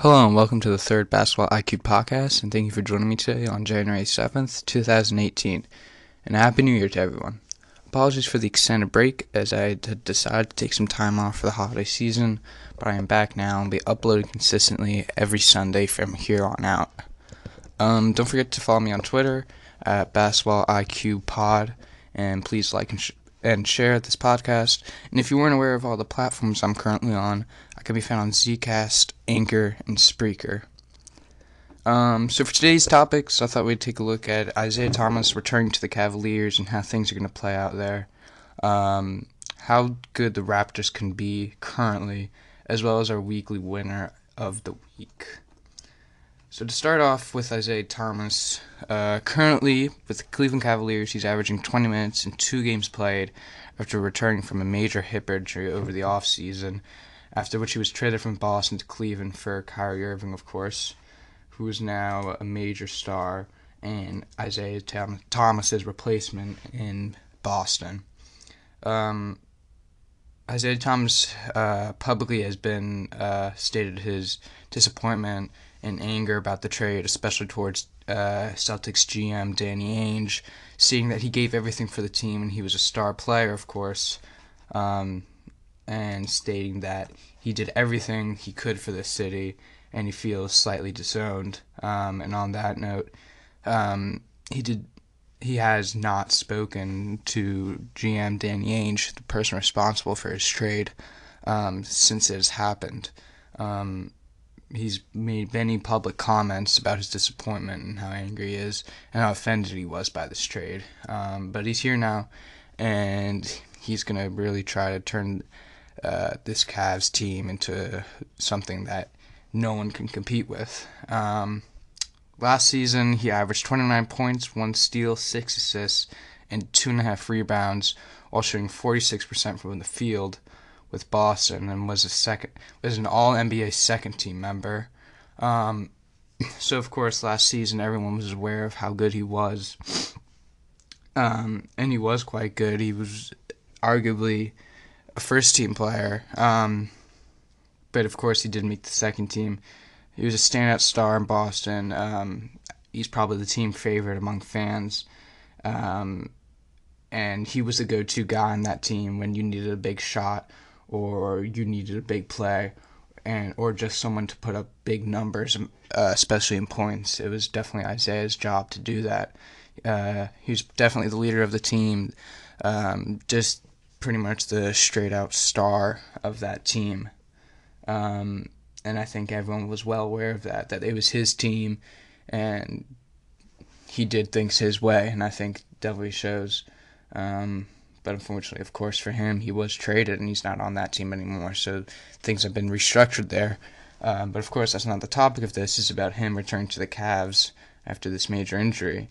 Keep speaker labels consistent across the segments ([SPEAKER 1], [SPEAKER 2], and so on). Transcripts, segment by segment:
[SPEAKER 1] Hello and welcome to the third Basketball IQ podcast, and thank you for joining me today on January 7th, 2018. And Happy New Year to everyone. Apologies for the extended break as I had decided to take some time off for the holiday season, but I am back now and will be uploading consistently every Sunday from here on out. Um, don't forget to follow me on Twitter at Basketball IQ Pod, and please like and, sh- and share this podcast. And if you weren't aware of all the platforms I'm currently on, I can be found on Zcast, Anchor, and Spreaker. Um, so for today's topics, I thought we'd take a look at Isaiah Thomas returning to the Cavaliers and how things are going to play out there. Um, how good the Raptors can be currently, as well as our weekly winner of the week. So to start off with Isaiah Thomas, uh, currently with the Cleveland Cavaliers, he's averaging 20 minutes in two games played after returning from a major hip injury over the offseason, after which he was traded from Boston to Cleveland for Kyrie Irving, of course, who is now a major star and Isaiah Tom- Thomas's replacement in Boston. Um, Isaiah Thomas uh, publicly has been uh, stated his disappointment and anger about the trade, especially towards uh, Celtics GM Danny Ainge, seeing that he gave everything for the team and he was a star player, of course, um, and stating that he did everything he could for the city and he feels slightly disowned. Um, and on that note, um, he did he has not spoken to GM Danny Ainge, the person responsible for his trade, um, since it has happened. Um, he's made many public comments about his disappointment and how angry he is and how offended he was by this trade. Um, but he's here now, and he's going to really try to turn uh, this Cavs team into something that no one can compete with. Um, Last season, he averaged 29 points, one steal, six assists, and two and a half rebounds, while shooting 46% from the field with Boston, and was a second was an All NBA second team member. Um, so of course, last season everyone was aware of how good he was, um, and he was quite good. He was arguably a first team player, um, but of course he didn't make the second team. He was a standout star in Boston. Um, he's probably the team favorite among fans. Um, and he was the go to guy on that team when you needed a big shot or you needed a big play and or just someone to put up big numbers, uh, especially in points. It was definitely Isaiah's job to do that. Uh, he was definitely the leader of the team, um, just pretty much the straight out star of that team. Um, and I think everyone was well aware of that. That it was his team, and he did things his way, and I think definitely shows. Um, but unfortunately, of course, for him, he was traded, and he's not on that team anymore. So things have been restructured there. Um, but of course, that's not the topic of this. It's about him returning to the Cavs after this major injury.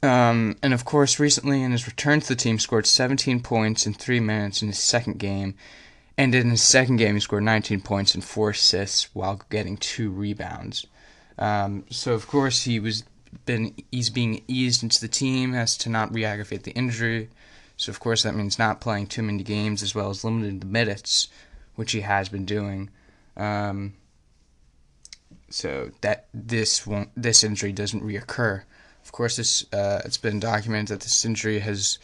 [SPEAKER 1] Um, and of course, recently in his return to the team, scored 17 points in three minutes in his second game and in his second game, he scored 19 points and four assists while getting two rebounds. Um, so of course he was been he's being eased into the team as to not re-aggravate the injury. So of course that means not playing too many games as well as limited the minutes, which he has been doing. Um, so that this won't this injury doesn't reoccur. Of course, this uh, it's been documented that this injury has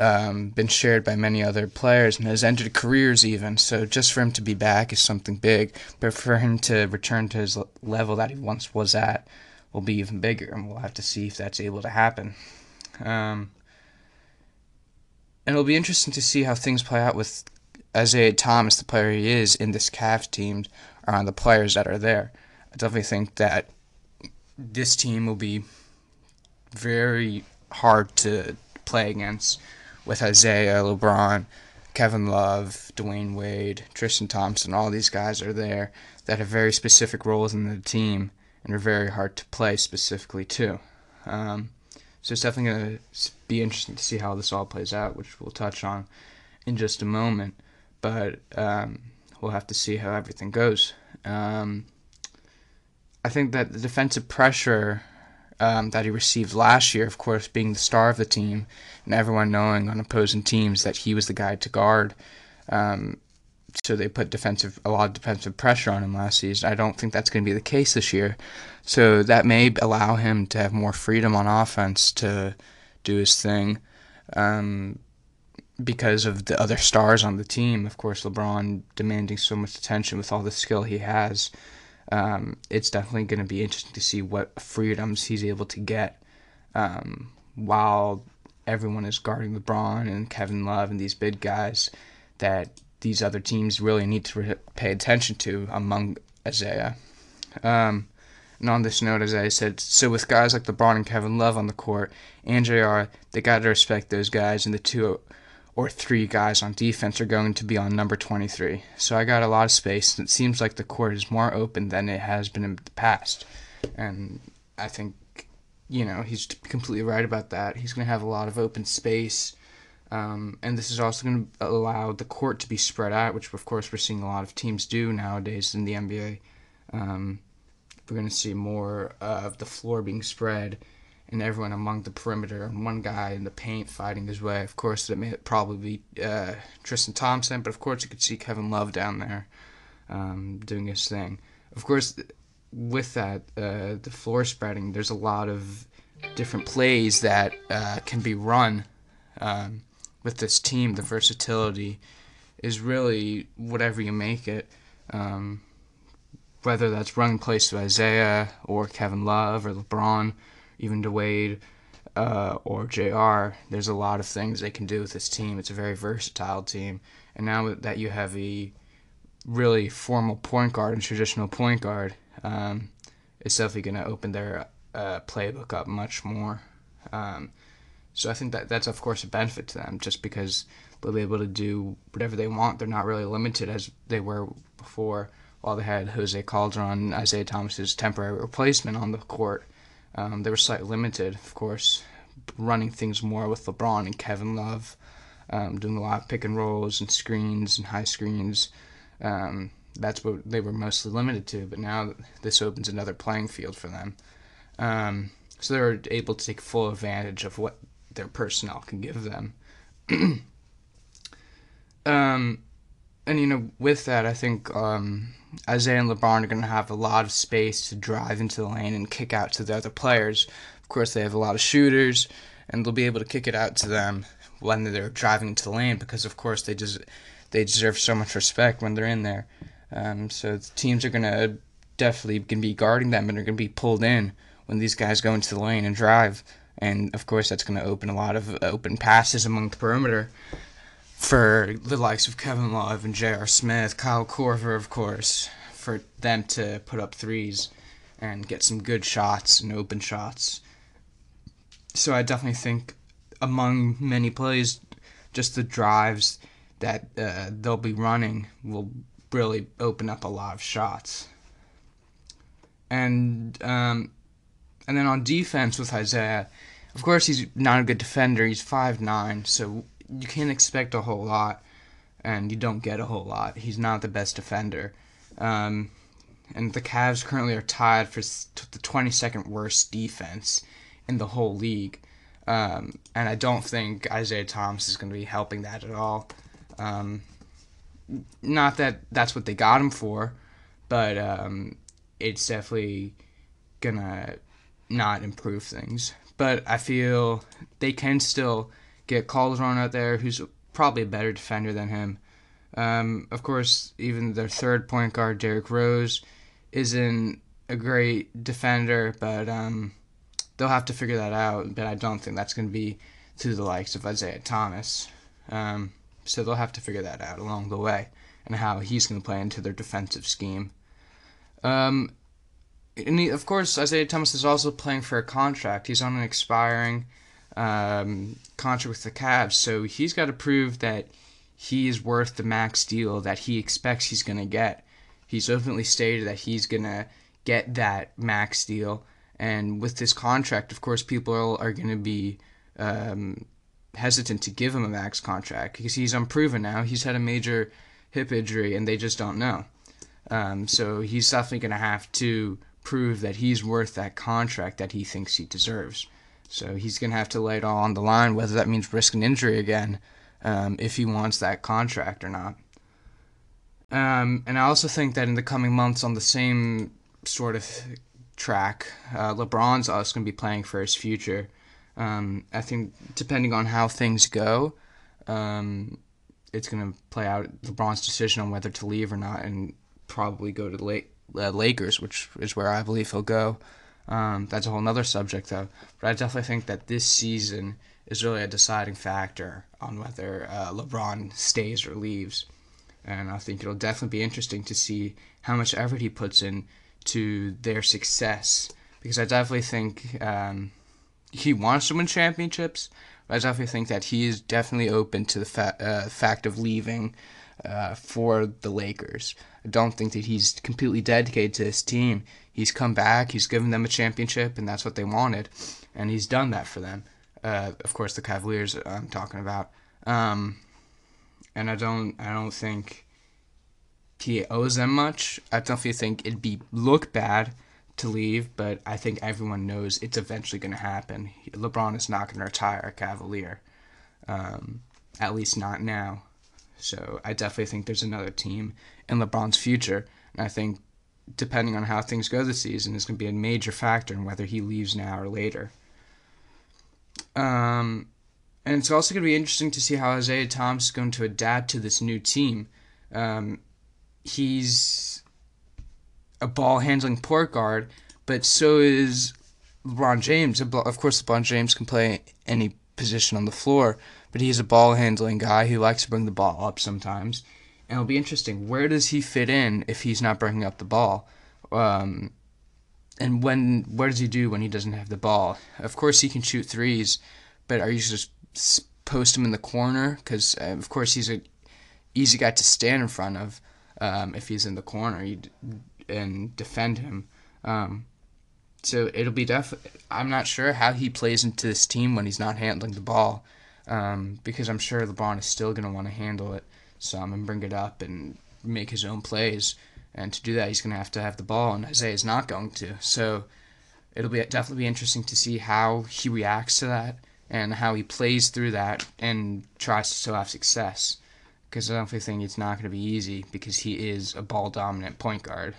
[SPEAKER 1] um, been shared by many other players and has ended careers even. So just for him to be back is something big, but for him to return to his level that he once was at will be even bigger, and we'll have to see if that's able to happen. Um, and it'll be interesting to see how things play out with Isaiah Thomas, the player he is in this Cavs team, around the players that are there. I definitely think that this team will be very hard to play against with Isaiah, LeBron, Kevin Love, Dwyane Wade, Tristan Thompson, all these guys are there that have very specific roles in the team and are very hard to play specifically too. Um, so it's definitely going to be interesting to see how this all plays out, which we'll touch on in just a moment. But um, we'll have to see how everything goes. Um, I think that the defensive pressure um, that he received last year, of course, being the star of the team, and everyone knowing on opposing teams that he was the guy to guard, um, so they put defensive a lot of defensive pressure on him last season. I don't think that's going to be the case this year. So that may allow him to have more freedom on offense to do his thing. Um, because of the other stars on the team, of course, LeBron demanding so much attention with all the skill he has, um, it's definitely going to be interesting to see what freedoms he's able to get um, while everyone is guarding LeBron and Kevin Love and these big guys that these other teams really need to re- pay attention to among Isaiah. Um, and on this note, as I said, so with guys like LeBron and Kevin Love on the court and JR, they got to respect those guys, and the two or three guys on defense are going to be on number 23. So I got a lot of space, and it seems like the court is more open than it has been in the past. And I think, you know, he's completely right about that. He's going to have a lot of open space. Um, and this is also going to allow the court to be spread out, which of course we're seeing a lot of teams do nowadays in the NBA. Um, we're going to see more of the floor being spread and everyone among the perimeter and one guy in the paint fighting his way. Of course, it may probably be uh, Tristan Thompson, but of course you could see Kevin Love down there um, doing his thing. Of course, with that, uh, the floor spreading, there's a lot of different plays that uh, can be run um, with this team. The versatility is really whatever you make it. Um, whether that's running plays to Isaiah or Kevin Love or LeBron even Dwyane uh, or JR, there's a lot of things they can do with this team. It's a very versatile team. And now that you have a really formal point guard and traditional point guard, um, it's definitely going to open their uh, playbook up much more. Um, so I think that that's of course a benefit to them, just because they'll be able to do whatever they want. They're not really limited as they were before, while they had Jose Calderon, Isaiah Thomas's temporary replacement on the court. Um, they were slightly limited, of course, running things more with LeBron and Kevin Love, um, doing a lot of pick and rolls and screens and high screens. Um, that's what they were mostly limited to, but now this opens another playing field for them. Um, so they're able to take full advantage of what their personnel can give them. um, and you know, with that, I think um, Isaiah and LeBron are going to have a lot of space to drive into the lane and kick out to the other players. Of course, they have a lot of shooters, and they'll be able to kick it out to them when they're driving into the lane because, of course, they just they deserve so much respect when they're in there. Um, so the teams are going to definitely to be guarding them and are going to be pulled in when these guys go into the lane and drive. And of course, that's going to open a lot of open passes among the perimeter for the likes of Kevin Love and J.R. Smith, Kyle Korver, of course, for them to put up threes and get some good shots and open shots. So I definitely think among many plays, just the drives that uh, they'll be running will really open up a lot of shots. And um, and then on defense with Isaiah, of course he's not a good defender. He's five nine, so you can't expect a whole lot, and you don't get a whole lot. He's not the best defender. Um, and the Cavs currently are tied for the 22nd worst defense in the whole league. Um, and I don't think Isaiah Thomas is going to be helping that at all. Um, not that that's what they got him for, but um, it's definitely going to not improve things. But I feel they can still get Calderon out there, who's probably a better defender than him. Um, of course, even their third point guard, Derrick Rose, isn't a great defender, but um, they'll have to figure that out. But I don't think that's going to be through the likes of Isaiah Thomas. Um, so they'll have to figure that out along the way and how he's going to play into their defensive scheme. Um, and he, of course, Isaiah Thomas is also playing for a contract. He's on an expiring um, contract with the Cavs, so he's got to prove that he is worth the max deal that he expects he's going to get. He's openly stated that he's going to get that max deal, and with this contract, of course, people are, going to be um, hesitant to give him a max contract because he's unproven now. He's had a major hip injury, and they just don't know. Um, so he's definitely going to have to prove that he's worth that contract that he thinks he deserves. So he's going to have to lay it all on the line, whether that means risk an injury again, um, if he wants that contract or not. Um, and I also think that in the coming months, on the same sort of track, uh, LeBron's also going to be playing for his future. Um, I think depending on how things go, um, it's going to play out LeBron's decision on whether to leave or not, and probably go to the La- uh, Lakers, which is where I believe he'll go. Um, that's a whole other subject, though. But I definitely think that this season is really a deciding factor on whether uh, LeBron stays or leaves. And I think it'll definitely be interesting to see how much effort he puts in to their success. Because I definitely think um, he wants to win championships, but I definitely think that he is definitely open to the fa- uh, fact of leaving uh, for the Lakers. I don't think that he's completely dedicated to his team. He's come back, he's given them a championship, and that's what they wanted, and he's done that for them. Uh, of course, the Cavaliers I'm talking about, um, and I don't, I don't think he owes them much. I definitely think it'd be look bad to leave, but I think everyone knows it's eventually going to happen. LeBron is not going to retire a Cavalier, um, at least not now. So I definitely think there's another team in LeBron's future, and I think depending on how things go this season is going to be a major factor in whether he leaves now or later. Um, and it's also going to be interesting to see how Isaiah Thomas is going to adapt to this new team. Um, he's a ball handling point guard, but so is LeBron James. Of course, LeBron James can play any position on the floor, but he's a ball handling guy who likes to bring the ball up sometimes. And it'll be interesting. Where does he fit in if he's not bringing up the ball? Um, and when what does he do when he doesn't have the ball? Of course, he can shoot threes, but are you just post him in the corner? Because uh, of course he's a easy guy to stand in front of um, if he's in the corner you and defend him. Um, so it'll be def. I'm not sure how he plays into this team when he's not handling the ball, um, because I'm sure LeBron is still gonna want to handle it some and bring it up and make his own plays. And to do that, he's gonna have to have the ball, and Isaiah's not going to. So it'll be definitely be interesting to see how he reacts to that and how he plays through that and tries to still have success. Because I definitely think it's not going to be easy because he is a ball dominant point guard.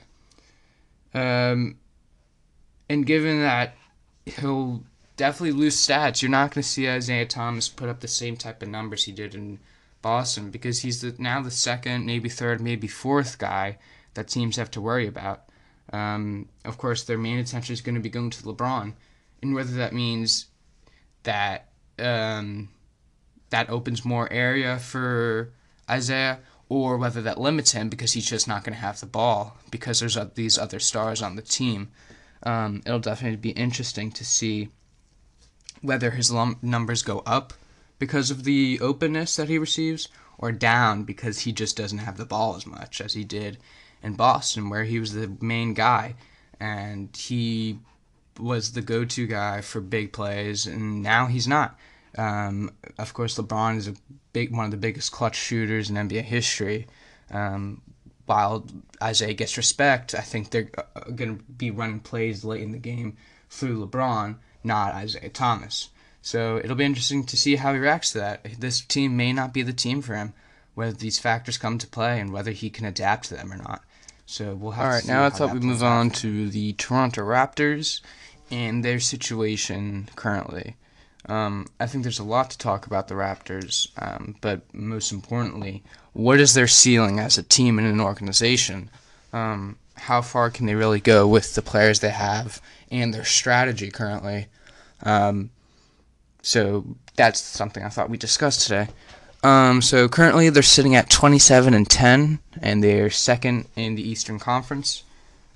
[SPEAKER 1] Um, and given that he'll definitely lose stats, you're not going to see Isaiah Thomas put up the same type of numbers he did in Boston because he's the, now the second, maybe third, maybe fourth guy that teams have to worry about. Um, of course, their main attention is going to be going to LeBron, and whether that means that um, that opens more area for Isaiah, or whether that limits him because he's just not going to have the ball because there's these other stars on the team. Um, it'll definitely be interesting to see whether his lum- numbers go up because of the openness that he receives or down because he just doesn't have the ball as much as he did in Boston, where he was the main guy and he was the go to guy for big plays, and now he's not. Um, of course, LeBron is a big one of the biggest clutch shooters in NBA history. Um, while Isaiah gets respect, I think they're uh, going to be running plays late in the game through LeBron, not Isaiah Thomas. So it'll be interesting to see how he reacts to that. This team may not be the team for him, whether these factors come to play and whether he can adapt to them or not. So we'll have. All right, now I thought we'd move on to the Toronto Raptors and their situation currently. Um, I think there's a lot to talk about the Raptors, um, but most importantly, what is their ceiling as a team and an organization? Um, how far can they really go with the players they have and their strategy currently? Um, so that's something I thought we discussed today. Um, so currently they're sitting at 27 and 10, and they're second in the Eastern Conference.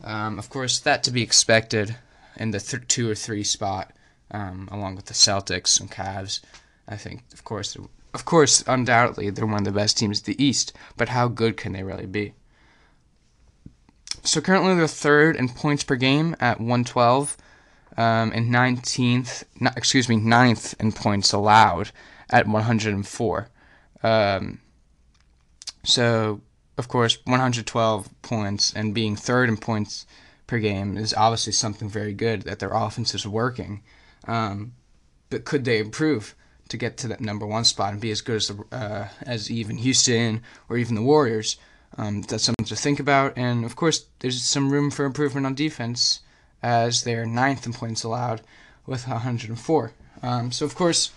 [SPEAKER 1] Um, of course, that to be expected in the th- two or three spot um, along with the Celtics and Cavs. I think, of course, of course, undoubtedly, they're one of the best teams in the East. But how good can they really be? So currently, they're third in points per game at 112, um, and 19th, not, excuse me, ninth in points allowed at 104. Um, so, of course, 112 points and being third in points per game is obviously something very good that their offense is working. Um, but could they improve to get to that number one spot and be as good as the, uh, as even Houston or even the Warriors? Um, that's something to think about. And of course, there's some room for improvement on defense as they're ninth in points allowed with 104. Um, so, of course,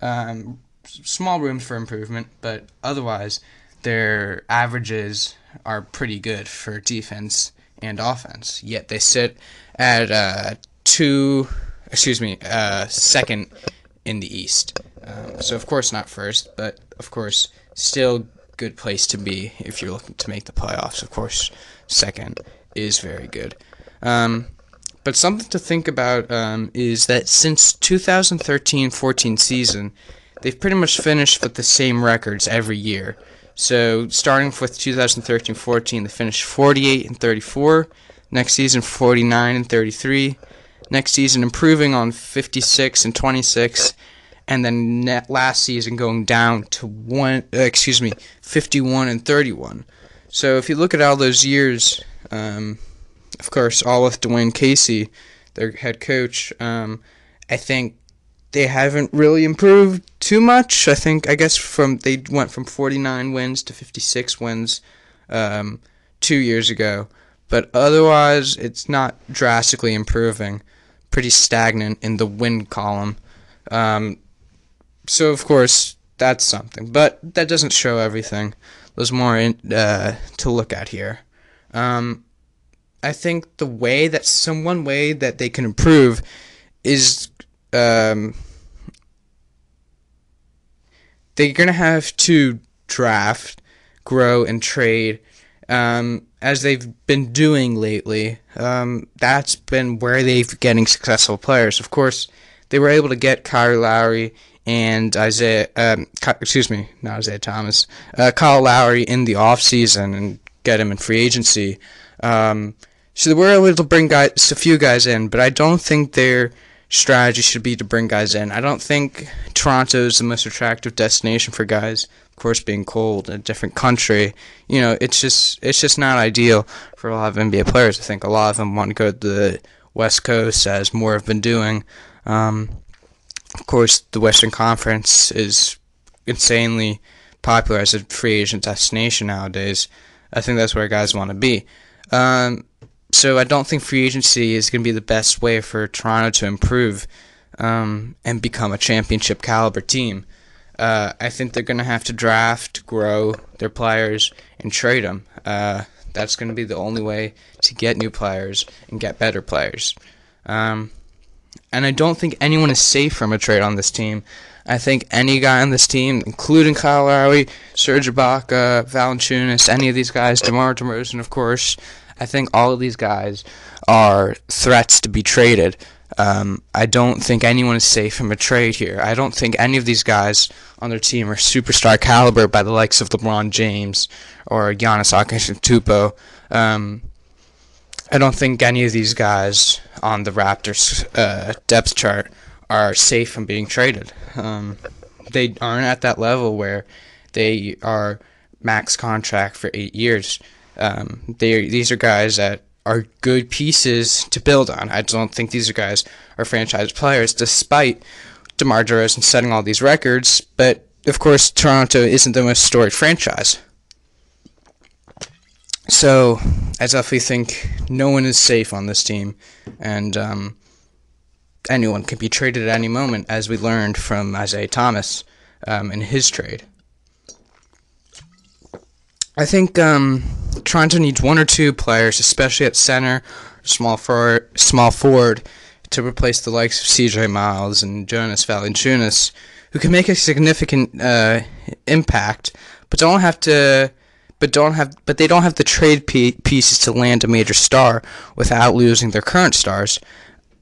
[SPEAKER 1] um, small room for improvement, but otherwise, their averages are pretty good for defense and offense. Yet they sit at uh, two, excuse me, uh, second in the East. Um, so of course not first, but of course still good place to be if you're looking to make the playoffs. Of course, second is very good. Um, but something to think about um, is that since 2013-14 season, they've pretty much finished with the same records every year. So starting with 2013-14, they finished 48 and 34. Next season, 49 and 33. Next season, improving on 56 and 26, and then last season going down to one. Uh, excuse me, 51 and 31. So if you look at all those years, um, of course, all with Dwane Casey, their head coach, um, I think they haven't really improved too much. I think I guess from they went from 49 wins to 56 wins um, two years ago, but otherwise it's not drastically improving. Pretty stagnant in the win column. Um, so of course that's something, but that doesn't show everything. There's more in, uh, to look at here. Um, I think the way that some one way that they can improve is um, they're gonna have to draft, grow, and trade um, as they've been doing lately. Um, that's been where they've getting successful players. Of course, they were able to get Kyle Lowry and Isaiah, um, excuse me, not Isaiah Thomas, uh, Kyle Lowry in the offseason and get him in free agency. Um, so they were able to bring guys, a few guys in, but I don't think their strategy should be to bring guys in. I don't think Toronto is the most attractive destination for guys. Of course, being cold, a different country, you know, it's just it's just not ideal for a lot of NBA players. I think a lot of them want to go to the West Coast, as more have been doing. Um, of course, the Western Conference is insanely popular as a free agent destination nowadays. I think that's where guys want to be. Um, so I don't think free agency is going to be the best way for Toronto to improve um, and become a championship caliber team. Uh, I think they're going to have to draft, grow their players, and trade them. Uh, that's going to be the only way to get new players and get better players. Um, and I don't think anyone is safe from a trade on this team. I think any guy on this team, including Kyle Lowry, Serge Ibaka, Valanciunas, any of these guys, DeMar DeRozan, of course, I think all of these guys are threats to be traded. Um, I don't think anyone is safe from a trade here. I don't think any of these guys on their team are superstar caliber by the likes of LeBron James or Giannis Antetokounmpo. Um, I don't think any of these guys on the Raptors uh, depth chart are safe from being traded. Um, they aren't at that level where they are max contract for eight years. Um, they these are guys that are good pieces to build on. I don't think these are guys are franchise players, despite DeMar DeRozan setting all these records. But of course, Toronto isn't the most storied franchise. So as I definitely think no one is safe on this team, and um, anyone can be traded at any moment, as we learned from Isaiah Thomas um, in his trade. I think um, Toronto needs one or two players, especially at center, small forward, small forward, to replace the likes of C.J. Miles and Jonas Valanciunas, who can make a significant uh, impact, but don't have to but don't have but they don't have the trade pieces to land a major star without losing their current stars.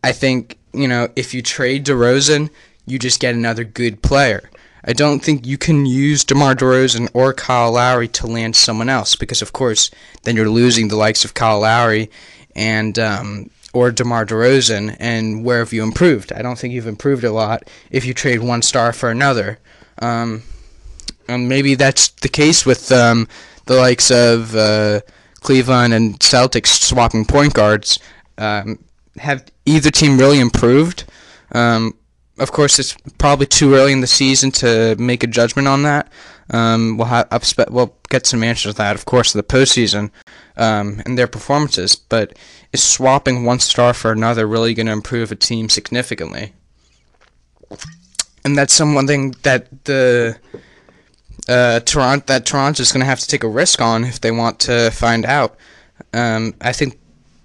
[SPEAKER 1] I think you know if you trade DeRozan, you just get another good player. I don't think you can use DeMar DeRozan or Kyle Lowry to land someone else because, of course, then you're losing the likes of Kyle Lowry and um, or DeMar DeRozan, and where have you improved? I don't think you've improved a lot if you trade one star for another. Um, and maybe that's the case with um, the likes of uh, Cleveland and Celtics swapping point guards. Um, have either team really improved? Um, of course, it's probably too early in the season to make a judgment on that. um, we'll have we'll get some answers to that, of course, in the postseason um, and their performances. But is swapping one star for another really going to improve a team significantly? And that's something that the uh, Toronto that Toronto's going to have to take a risk on if they want to find out. Um, I think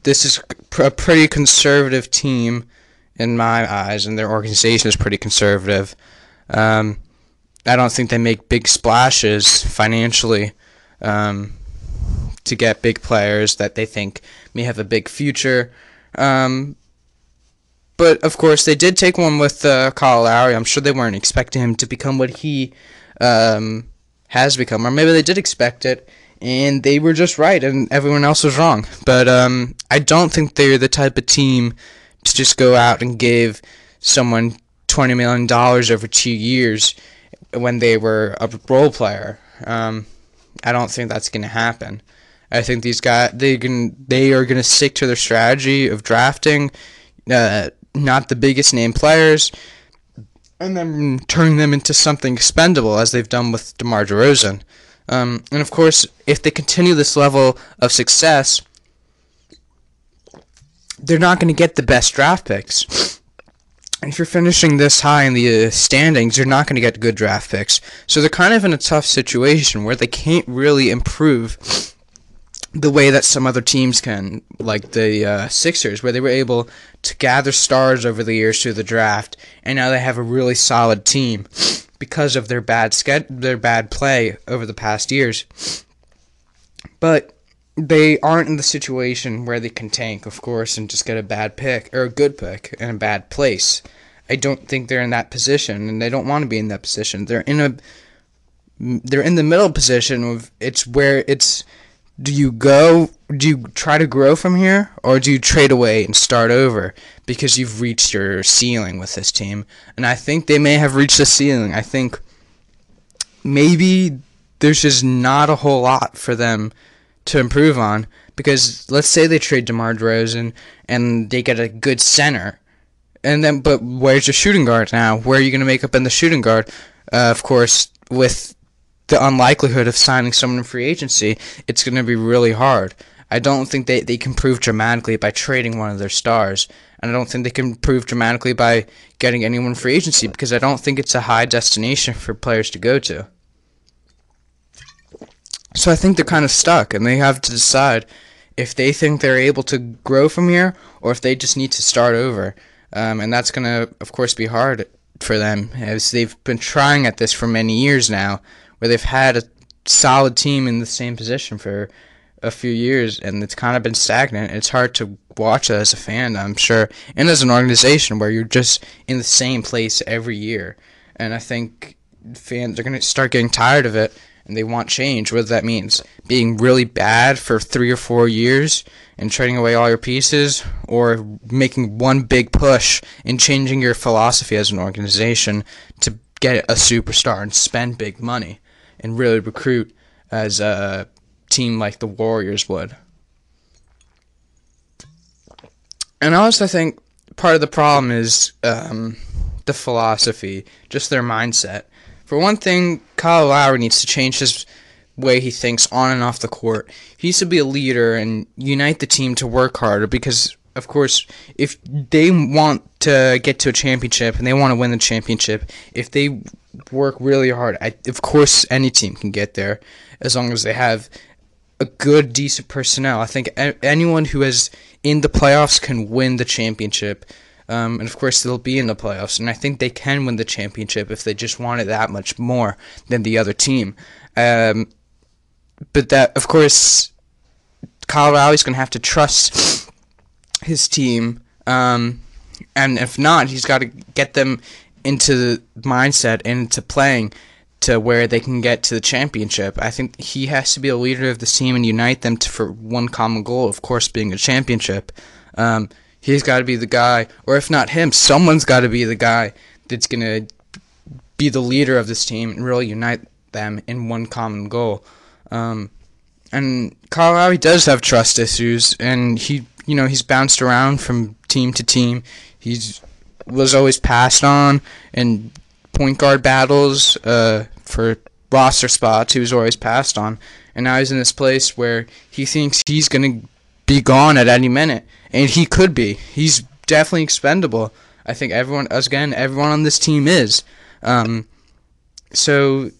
[SPEAKER 1] this is a pretty conservative team in my eyes, and their organization is pretty conservative. Um, I don't think they make big splashes financially um, to get big players that they think may have a big future. Um, but of course, they did take one with uh, Kyle Lowry. I'm sure they weren't expecting him to become what he um, has become, or maybe they did expect it, and they were just right, and everyone else was wrong. But um, I don't think they're the type of team to just go out and give someone twenty million dollars over two years when they were a role player. Um, I don't think that's going to happen. I think these guys they can they are going to stick to their strategy of drafting uh, not the biggest name players and then turning them into something expendable as they've done with DeMar DeRozan. Um, and of course, if they continue this level of success, they're not going to get the best draft picks. If you're finishing this high in the uh, standings, you're not going to get good draft picks. So they're kind of in a tough situation where they can't really improve the way that some other teams can, like the uh, Sixers, where they were able to gather stars over the years through the draft, and now they have a really solid team because of their bad ske- their bad play over the past years. But they aren't in the situation where they can tank, of course, and just get a bad pick or a good pick in a bad place. I don't think they're in that position, and they don't want to be in that position. They're in a they're in the middle position of it's where it's do you go do you try to grow from here or do you trade away and start over because you've reached your ceiling with this team? And i think they may have reached the ceiling. I think maybe there's just not a whole lot for them to improve on because let's say they trade DeMar DeRozan and they get a good center. And then but where's your shooting guard now? Where are you going to make up in the shooting guard? Uh, of course with the unlikelihood of signing someone in free agency, it's going to be really hard. I don't think they, they can prove dramatically by trading one of their stars. And I don't think they can prove dramatically by getting anyone free agency because I don't think it's a high destination for players to go to. So I think they're kind of stuck and they have to decide if they think they're able to grow from here or if they just need to start over. Um, and that's going to, of course, be hard for them as they've been trying at this for many years now where they've had a solid team in the same position for a few years and it's kind of been stagnant. It's hard to watch as a fan, I'm sure, and as an organization where you're just in the same place every year. And I think fans are going to start getting tired of it and they want change, whether that means being really bad for three or four years and trading away all your pieces, or making one big push and changing your philosophy as an organization to get a superstar and spend big money and really recruit as a team like the Warriors would. And I also, think part of the problem is um, the philosophy, just their mindset. For one thing, Kyle Lowry needs to change his way he thinks on and off the court. He needs to be a leader and unite the team to work harder because, of course, if they want to get to a championship and they want to win the championship, if they work really hard. I, of course, any team can get there as long as they have a good, decent personnel. I think anyone who is in the playoffs can win the championship. Um, and of course, they'll be in the playoffs. And I think they can win the championship if they just want it that much more than the other team. Um, but that, of course, Kyle Lowry's going to have to trust his team. Um, and if not, he's got to get them into the mindset and into playing to where they can get to the championship. I think he has to be a leader of the team and unite them to, for one common goal, of course, being a championship. Um, he's got to be the guy, or if not him, someone's got to be the guy that's going to be the leader of this team and really unite them in one common goal. Um, and Kyle Lowry does have trust issues, and he, you know, he's bounced around from team to team. He's was always passed on in point guard battles uh, for roster spots. He was always passed on, and now he's in this place where he thinks he's going to be gone at any minute, and he could be. He's definitely expendable. I think everyone, again, everyone on this team is. Um, so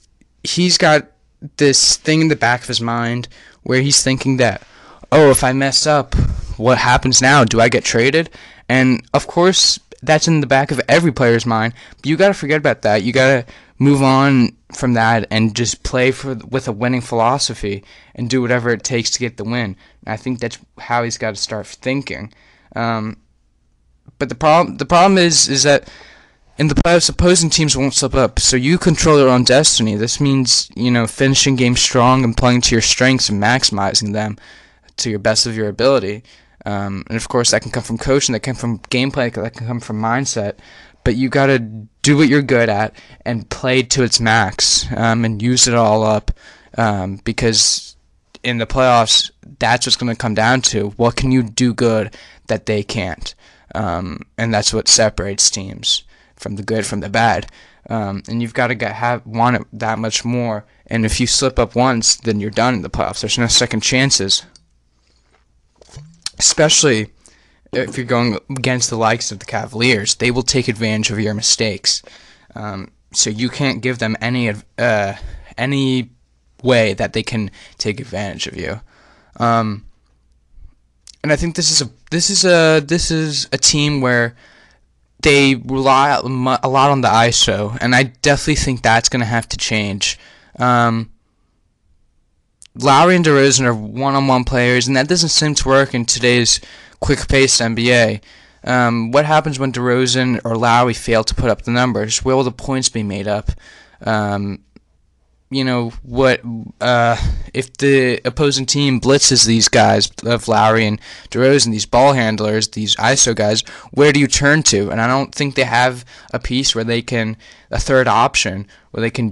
[SPEAKER 1] he's got this thing in the back of his mind where he's thinking that, oh, if I mess up, what happens now? Do I get traded? And of course, that's in the back of every player's mind. But you got to forget about that. You got to move on from that and just play for with a winning philosophy and do whatever it takes to get the win. And I think that's how he's got to start thinking. Um, but the problem the problem is is that in the playoffs, opposing teams won't slip up, so you control your own destiny. This means you know finishing games strong and playing to your strengths and maximizing them to your best of your ability. Um, and of course, that can come from coaching, that can come from gameplay, that can come from mindset. But you got to do what you're good at and play to its max um, and use it all up um, because in the playoffs, that's what's going to come down to. What can you do good that they can't? Um, and that's what separates teams from the good from the bad. Um, and you've got to have want it that much more. And if you slip up once, then you're done in the playoffs. There's no second chances. Especially if you're going against the likes of the Cavaliers, they will take advantage of your mistakes. Um, so you can't give them any uh, any way that they can take advantage of you. Um, and I think this is a this is a this is a team where they rely a lot on the ISO, and I definitely think that's going to have to change. Um, Lowry and DeRozan are one-on-one players, and that doesn't seem to work in today's quick-paced NBA. Um, what happens when DeRozan or Lowry fail to put up the numbers? Where will the points be made up? Um, you know what uh, if the opposing team blitzes these guys of Lowry and DeRozan, these ball handlers, these ISO guys, where do you turn to? And I don't think they have a piece where they can a third option where they can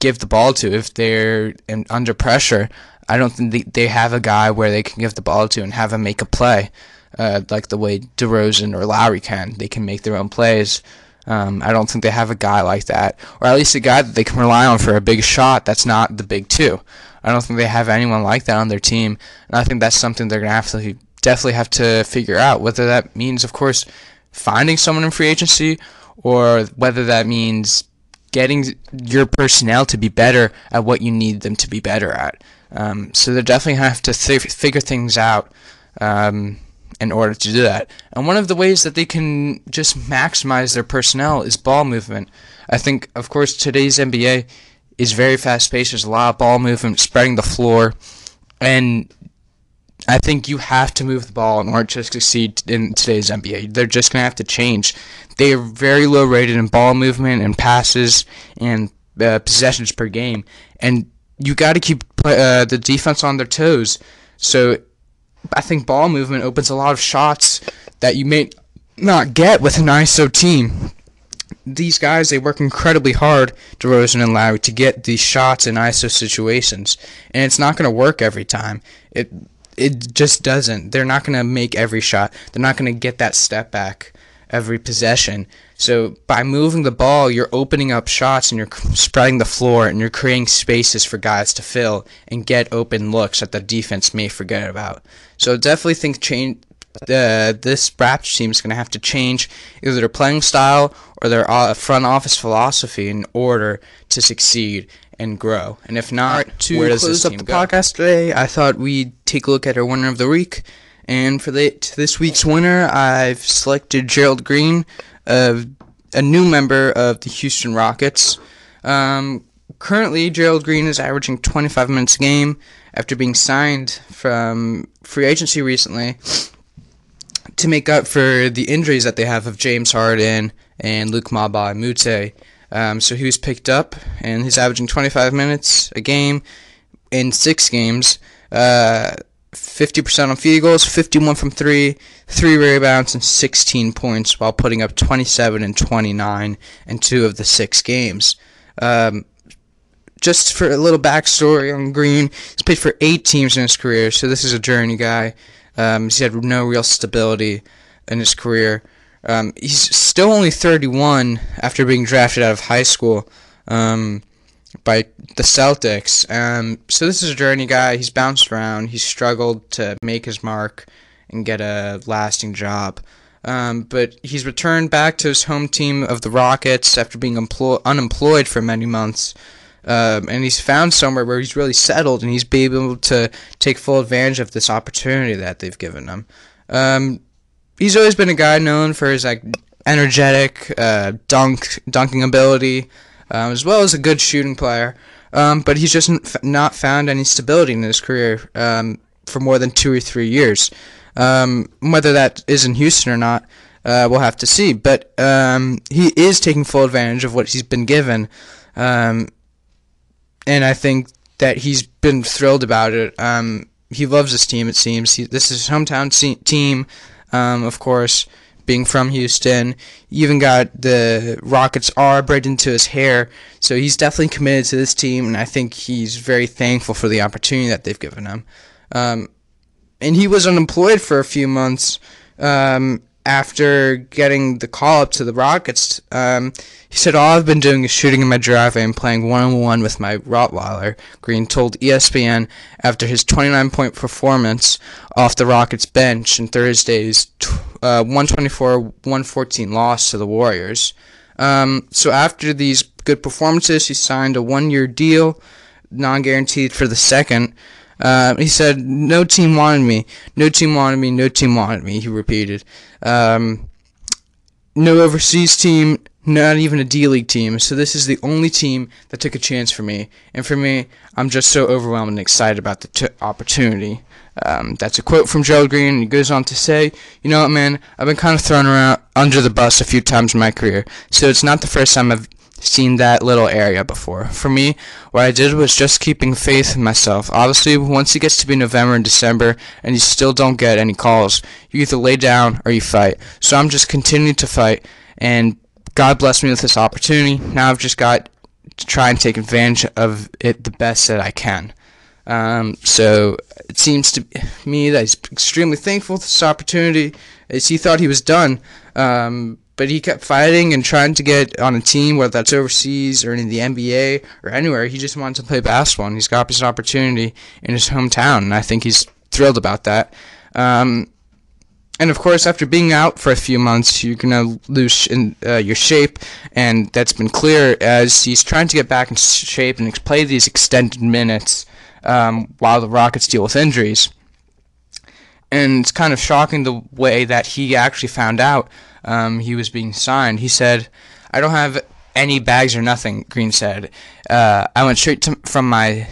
[SPEAKER 1] give the ball to if they're in, under pressure. I don't think they, they have a guy where they can give the ball to and have him make a play, uh, like the way DeRozan or Lowry can. They can make their own plays. Um, I don't think they have a guy like that, or at least a guy that they can rely on for a big shot that's not the big two. I don't think they have anyone like that on their team, and I think that's something they're gonna have to definitely have to figure out. Whether that means, of course, finding someone in free agency, or whether that means getting your personnel to be better at what you need them to be better at. Um, so they definitely have to th- figure things out. Um, in order to do that. And one of the ways that they can just maximize their personnel is ball movement. I think, of course, today's NBA is very fast paced. There's a lot of ball movement, spreading the floor, and I think you have to move the ball in order to succeed in today's NBA. They're just gonna have to change. They are very low rated in ball movement and passes and uh, possessions per game, and you got to keep uh, the defense on their toes. So I think ball movement opens a lot of shots that you may not get with an ISO team. These guys, they work incredibly hard, DeRozan and Lowry, to get these shots in ISO situations, and it's not going to work every time. It it just doesn't. They're not going to make every shot. They're not going to get that step back every possession. So by moving the ball, you're opening up shots and you're spreading the floor and you're creating spaces for guys to fill and get open looks that the defense may forget about. So definitely think change. Uh, this Raptors team is going to have to change either their playing style or their uh, front office philosophy in order to succeed and grow. And if not, right, to where does close up the go? podcast today, I thought we'd take a look at our winner of the week. And for the, this week's winner, I've selected Gerald Green, uh, a new member of the Houston Rockets. Um, currently, Gerald Green is averaging 25 minutes a game after being signed from free agency recently to make up for the injuries that they have of James Harden and Luke Mbah a Moute. Um, so he was picked up, and he's averaging 25 minutes a game in six games. Uh, 50% on field goals, 51 from three, three rebounds, and 16 points while putting up 27 and 29 in two of the six games. Um, just for a little backstory on Green, he's played for eight teams in his career, so this is a journey guy. Um, he's had no real stability in his career. Um, he's still only 31 after being drafted out of high school. Um, by the Celtics. Um, so this is a journey guy. He's bounced around. He's struggled to make his mark and get a lasting job. Um, but he's returned back to his home team of the Rockets after being employ- unemployed for many months. Um, and he's found somewhere where he's really settled and he's been able to take full advantage of this opportunity that they've given him. Um, he's always been a guy known for his like energetic uh, dunk dunking ability, um, as well as a good shooting player. Um, but he's just not found any stability in his career um, for more than two or three years. Um, whether that is in Houston or not, uh, we'll have to see. But um, he is taking full advantage of what he's been given, um, and I think that he's been thrilled about it. He loves this team. It seems he, this is his hometown team, um, of course. Being from Houston, even got the Rockets R braided into his hair, so he's definitely committed to this team, and I think he's very thankful for the opportunity that they've given him. Um, and he was unemployed for a few months um, after getting the call up to the Rockets. Um, he said, All I've been doing is shooting in my driveway and playing one on one with my Rottweiler, Green told ESPN after his 29 point performance off the Rockets bench in Thursday's uh, 124 114 loss to the Warriors. Um, so after these good performances, he signed a one year deal, non guaranteed for the second. Uh, he said, "No team wanted me. No team wanted me. No team wanted me." He repeated. Um, no overseas team, not even a D League team. So this is the only team that took a chance for me. And for me, I'm just so overwhelmed and excited about the t- opportunity. Um, that's a quote from Gerald Green, he goes on to say, "You know what, man? I've been kind of thrown around under the bus a few times in my career, so it's not the first time I've seen that little area before. For me, what I did was just keeping faith in myself. Obviously, once it gets to be November and December and you still don't get any calls, you either lay down or you fight. So I'm just continuing to fight, and God blessed me with this opportunity. Now I've just got to try and take advantage of it the best that I can. Um, so it seems to me that he's extremely thankful for this opportunity, as he thought he was done. Um, but he kept fighting and trying to get on a team, whether that's overseas or in the NBA or anywhere. He just wanted to play basketball, and he's got this opportunity in his hometown, and I think he's thrilled about that. Um, and of course, after being out for a few months, you're gonna lose in, uh, your shape, and that's been clear as he's trying to get back in shape and play these extended minutes um, while the Rockets deal with injuries. And it's kind of shocking the way that he actually found out um, he was being signed. He said, "I don't have any bags or nothing." Green said, uh, "I went straight to, from my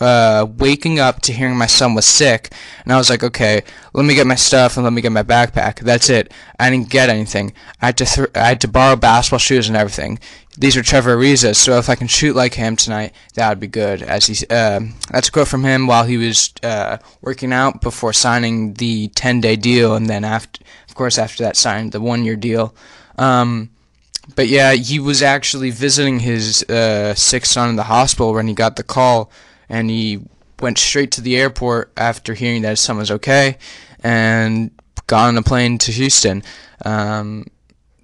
[SPEAKER 1] uh, waking up to hearing my son was sick, and I was like, okay, let me get my stuff and let me get my backpack. That's it. I didn't get anything. I had to th- I had to borrow basketball shoes and everything. These are Trevor Ariza's, so if I can shoot like him tonight, that would be good. As he, uh, that's a quote from him while he was uh, working out before signing the 10-day deal, and then after, course, after that, signed the one-year deal. Um, but yeah, he was actually visiting his uh, sick son in the hospital when he got the call and he went straight to the airport after hearing that his son was okay and got on a plane to Houston. Um,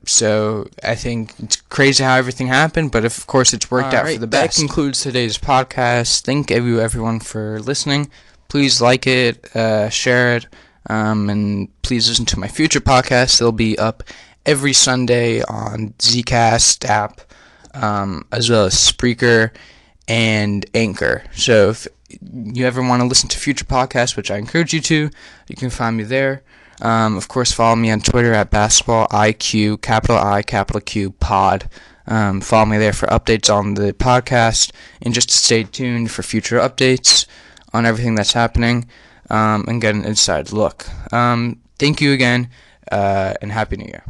[SPEAKER 1] so I think it's crazy how everything happened, but of course it's worked All out right, for the best. That concludes today's podcast. Thank you everyone for listening. Please like it, uh, share it, um, and please listen to my future podcasts. They'll be up every Sunday on Zcast app, um, as well as Spreaker and Anchor. So if you ever want to listen to future podcasts, which I encourage you to, you can find me there. Um, of course, follow me on Twitter at basketball IQ, capital I, capital Q, pod. Um, follow me there for updates on the podcast and just to stay tuned for future updates on everything that's happening um, and get an inside look. Um, thank you again uh, and Happy New Year.